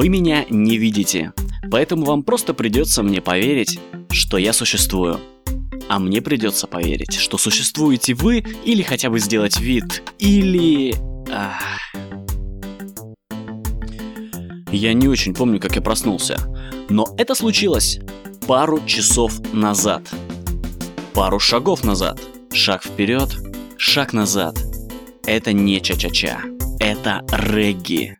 Вы меня не видите, поэтому вам просто придется мне поверить, что я существую. А мне придется поверить, что существуете вы, или хотя бы сделать вид, или... Ах. Я не очень помню, как я проснулся, но это случилось пару часов назад. Пару шагов назад. Шаг вперед, шаг назад. Это не ча-ча-ча, это регги.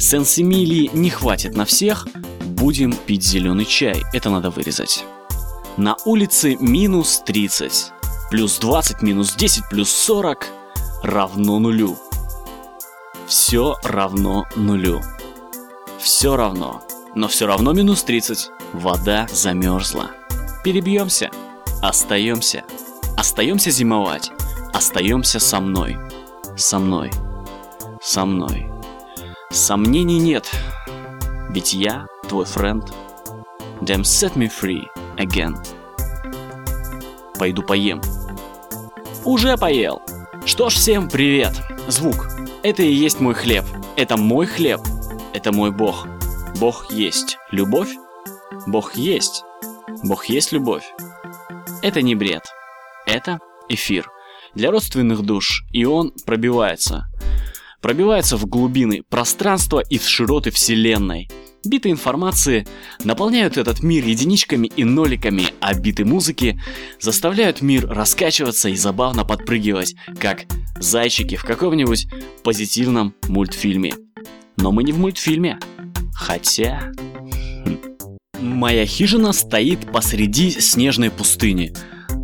Сенсимили не хватит на всех, будем пить зеленый чай, это надо вырезать. На улице минус 30, плюс 20, минус 10, плюс 40 равно нулю. Все равно нулю. Все равно. Но все равно минус 30. Вода замерзла. Перебьемся. Остаемся. Остаемся зимовать. Остаемся со мной. Со мной. Со мной. Сомнений нет. Ведь я твой френд. Damn set me free again. Пойду поем. Уже поел. Что ж, всем привет. Звук. Это и есть мой хлеб. Это мой хлеб. Это мой бог. Бог есть. Любовь? Бог есть. Бог есть любовь. Это не бред. Это эфир. Для родственных душ. И он пробивается. Пробивается в глубины пространства и в широты вселенной. Биты информации наполняют этот мир единичками и ноликами, а биты музыки заставляют мир раскачиваться и забавно подпрыгивать, как зайчики в каком-нибудь позитивном мультфильме. Но мы не в мультфильме. Хотя... Хм. Моя хижина стоит посреди снежной пустыни.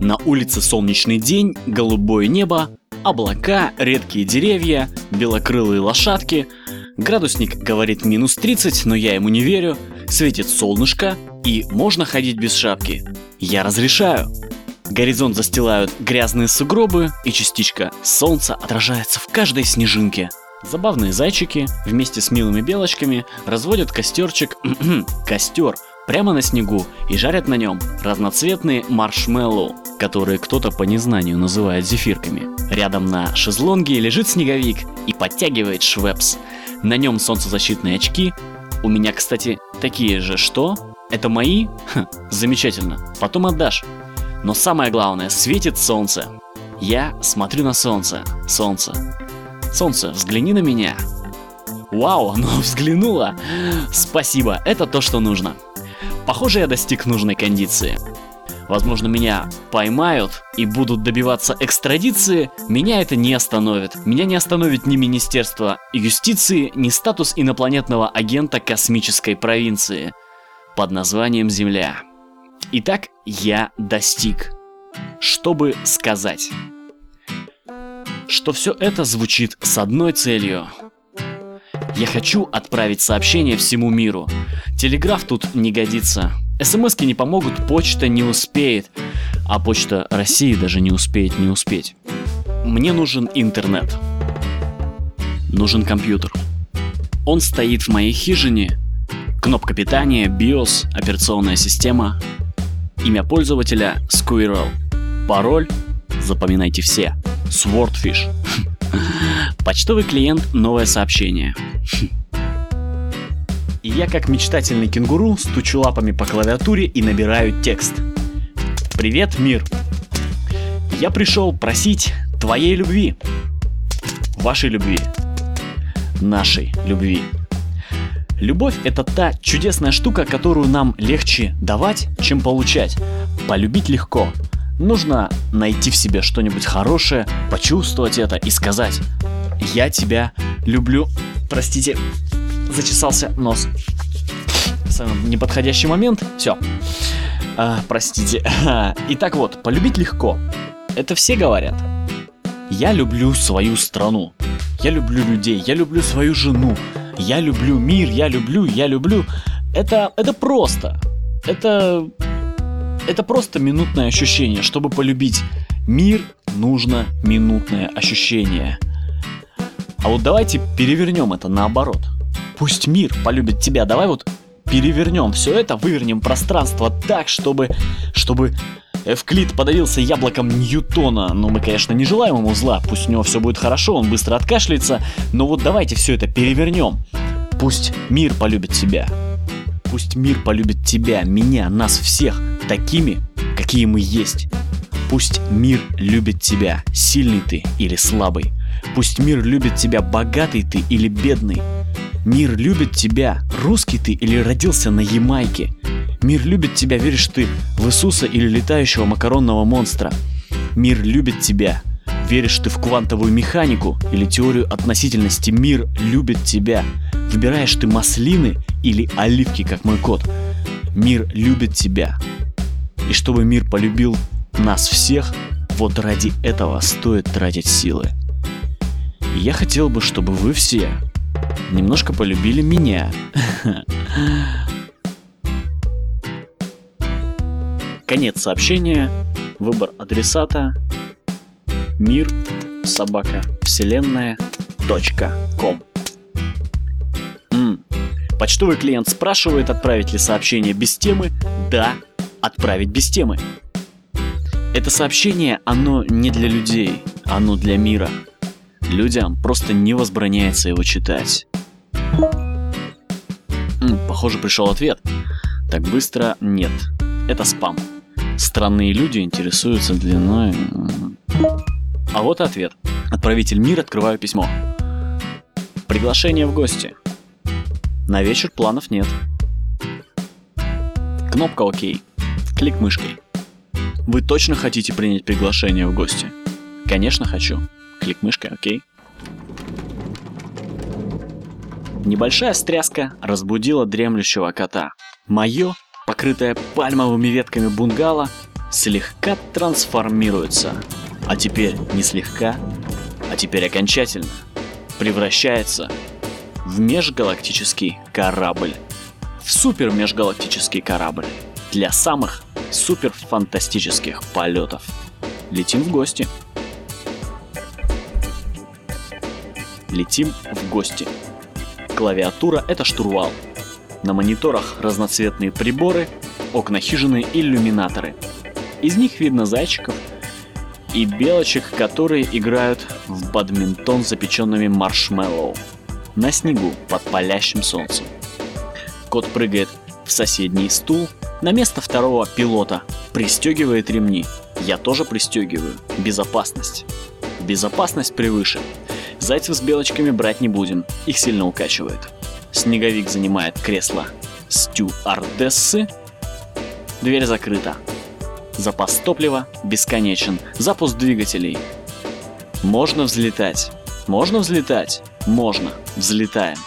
На улице солнечный день, голубое небо, облака, редкие деревья, белокрылые лошадки – Градусник говорит минус 30, но я ему не верю. Светит солнышко, и можно ходить без шапки. Я разрешаю. Горизонт застилают грязные сугробы, и частичка солнца отражается в каждой снежинке. Забавные зайчики вместе с милыми белочками разводят костерчик, костер, прямо на снегу и жарят на нем разноцветные маршмеллоу, которые кто-то по незнанию называет зефирками. Рядом на шезлонге лежит снеговик и подтягивает швепс. На нем солнцезащитные очки. У меня, кстати, такие же. Что? Это мои? Ха, замечательно. Потом отдашь. Но самое главное, светит солнце. Я смотрю на солнце. Солнце. Солнце, взгляни на меня. Вау, оно взглянуло. Спасибо, это то, что нужно. Похоже, я достиг нужной кондиции возможно, меня поймают и будут добиваться экстрадиции, меня это не остановит. Меня не остановит ни Министерство юстиции, ни статус инопланетного агента космической провинции под названием Земля. Итак, я достиг. Чтобы сказать, что все это звучит с одной целью. Я хочу отправить сообщение всему миру. Телеграф тут не годится. СМСки не помогут, почта не успеет. А почта России даже не успеет не успеть. Мне нужен интернет. Нужен компьютер. Он стоит в моей хижине. Кнопка питания, BIOS, операционная система. Имя пользователя Squirrel. Пароль, запоминайте все, Swordfish. Почтовый клиент, новое сообщение. Я как мечтательный кенгуру стучу лапами по клавиатуре и набираю текст. Привет, мир! Я пришел просить твоей любви. Вашей любви. Нашей любви. Любовь – это та чудесная штука, которую нам легче давать, чем получать. Полюбить легко. Нужно найти в себе что-нибудь хорошее, почувствовать это и сказать «Я тебя люблю». Простите, зачесался нос. Самый неподходящий момент. Все. А, простите. Итак вот, полюбить легко. Это все говорят. Я люблю свою страну. Я люблю людей. Я люблю свою жену. Я люблю мир. Я люблю. Я люблю. Это, это просто. Это, это просто минутное ощущение. Чтобы полюбить мир, нужно минутное ощущение. А вот давайте перевернем это наоборот. Пусть мир полюбит тебя. Давай вот перевернем все это, вывернем пространство так, чтобы, чтобы Эвклид подавился яблоком Ньютона. Но мы, конечно, не желаем ему зла, пусть у него все будет хорошо, он быстро откашляется. Но вот давайте все это перевернем. Пусть мир полюбит тебя. Пусть мир полюбит тебя, меня, нас всех, такими, какие мы есть. Пусть мир любит тебя, сильный ты или слабый. Пусть мир любит тебя, богатый ты или бедный. Мир любит тебя, русский ты или родился на Ямайке. Мир любит тебя, веришь ты в Иисуса или летающего макаронного монстра. Мир любит тебя, веришь ты в квантовую механику или теорию относительности. Мир любит тебя. Выбираешь ты маслины или оливки, как мой кот. Мир любит тебя. И чтобы мир полюбил нас всех, вот ради этого стоит тратить силы. Я хотел бы, чтобы вы все немножко полюбили меня. Конец сообщения. Выбор адресата. Мир собака вселенная точка ком. Почтовый клиент спрашивает, отправить ли сообщение без темы. Да, отправить без темы. Это сообщение, оно не для людей, оно для мира. Людям просто не возбраняется его читать. Похоже, пришел ответ. Так быстро нет. Это спам. Странные люди интересуются длиной... А вот ответ. Отправитель мир, открываю письмо. Приглашение в гости. На вечер планов нет. Кнопка ОК. Клик мышкой. Вы точно хотите принять приглашение в гости? Конечно хочу. Клик мышкой, окей. Небольшая стряска разбудила дремлющего кота. Мое, покрытое пальмовыми ветками бунгало, слегка трансформируется. А теперь не слегка, а теперь окончательно превращается в межгалактический корабль. В супер межгалактический корабль для самых супер фантастических полетов. Летим в гости. Летим в гости. Клавиатура – это штурвал. На мониторах разноцветные приборы, окна хижины – иллюминаторы. Из них видно зайчиков и белочек, которые играют в бадминтон с запеченными маршмеллоу на снегу под палящим солнцем. Кот прыгает в соседний стул на место второго пилота, пристегивает ремни. Я тоже пристегиваю. Безопасность. Безопасность превыше. Зайцев с белочками брать не будем, их сильно укачивает. Снеговик занимает кресло стюардессы. Дверь закрыта. Запас топлива бесконечен. Запуск двигателей. Можно взлетать. Можно взлетать? Можно. Взлетаем.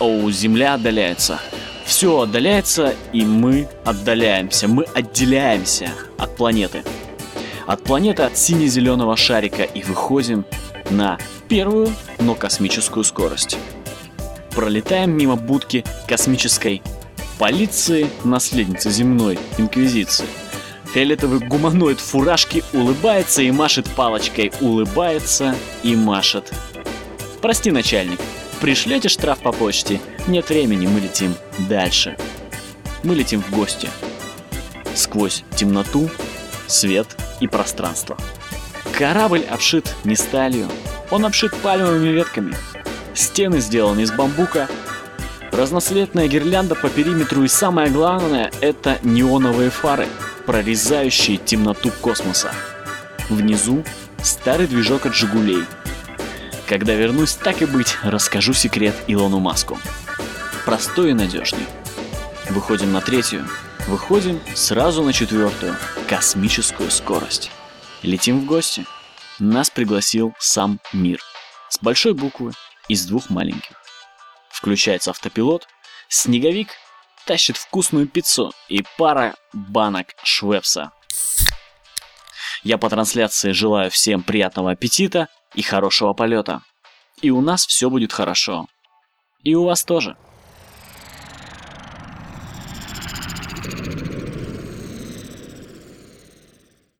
Оу, Земля отдаляется. Все отдаляется, и мы отдаляемся. Мы отделяемся от планеты. От планеты от сине-зеленого шарика и выходим на первую, но космическую скорость. Пролетаем мимо будки космической полиции, наследницы земной инквизиции. Фиолетовый гуманоид в фуражке улыбается и машет палочкой, улыбается и машет. Прости, начальник, Пришлете штраф по почте? Нет времени, мы летим дальше. Мы летим в гости. Сквозь темноту, свет и пространство. Корабль обшит не сталью, он обшит пальмовыми ветками. Стены сделаны из бамбука, разноцветная гирлянда по периметру и самое главное это неоновые фары, прорезающие темноту космоса. Внизу старый движок от «Жигулей», когда вернусь, так и быть, расскажу секрет Илону Маску. Простой и надежный. Выходим на третью. Выходим сразу на четвертую. Космическую скорость. Летим в гости. Нас пригласил сам мир. С большой буквы из двух маленьких. Включается автопилот. Снеговик тащит вкусную пиццу и пара банок швепса. Я по трансляции желаю всем приятного аппетита и хорошего полета. И у нас все будет хорошо. И у вас тоже.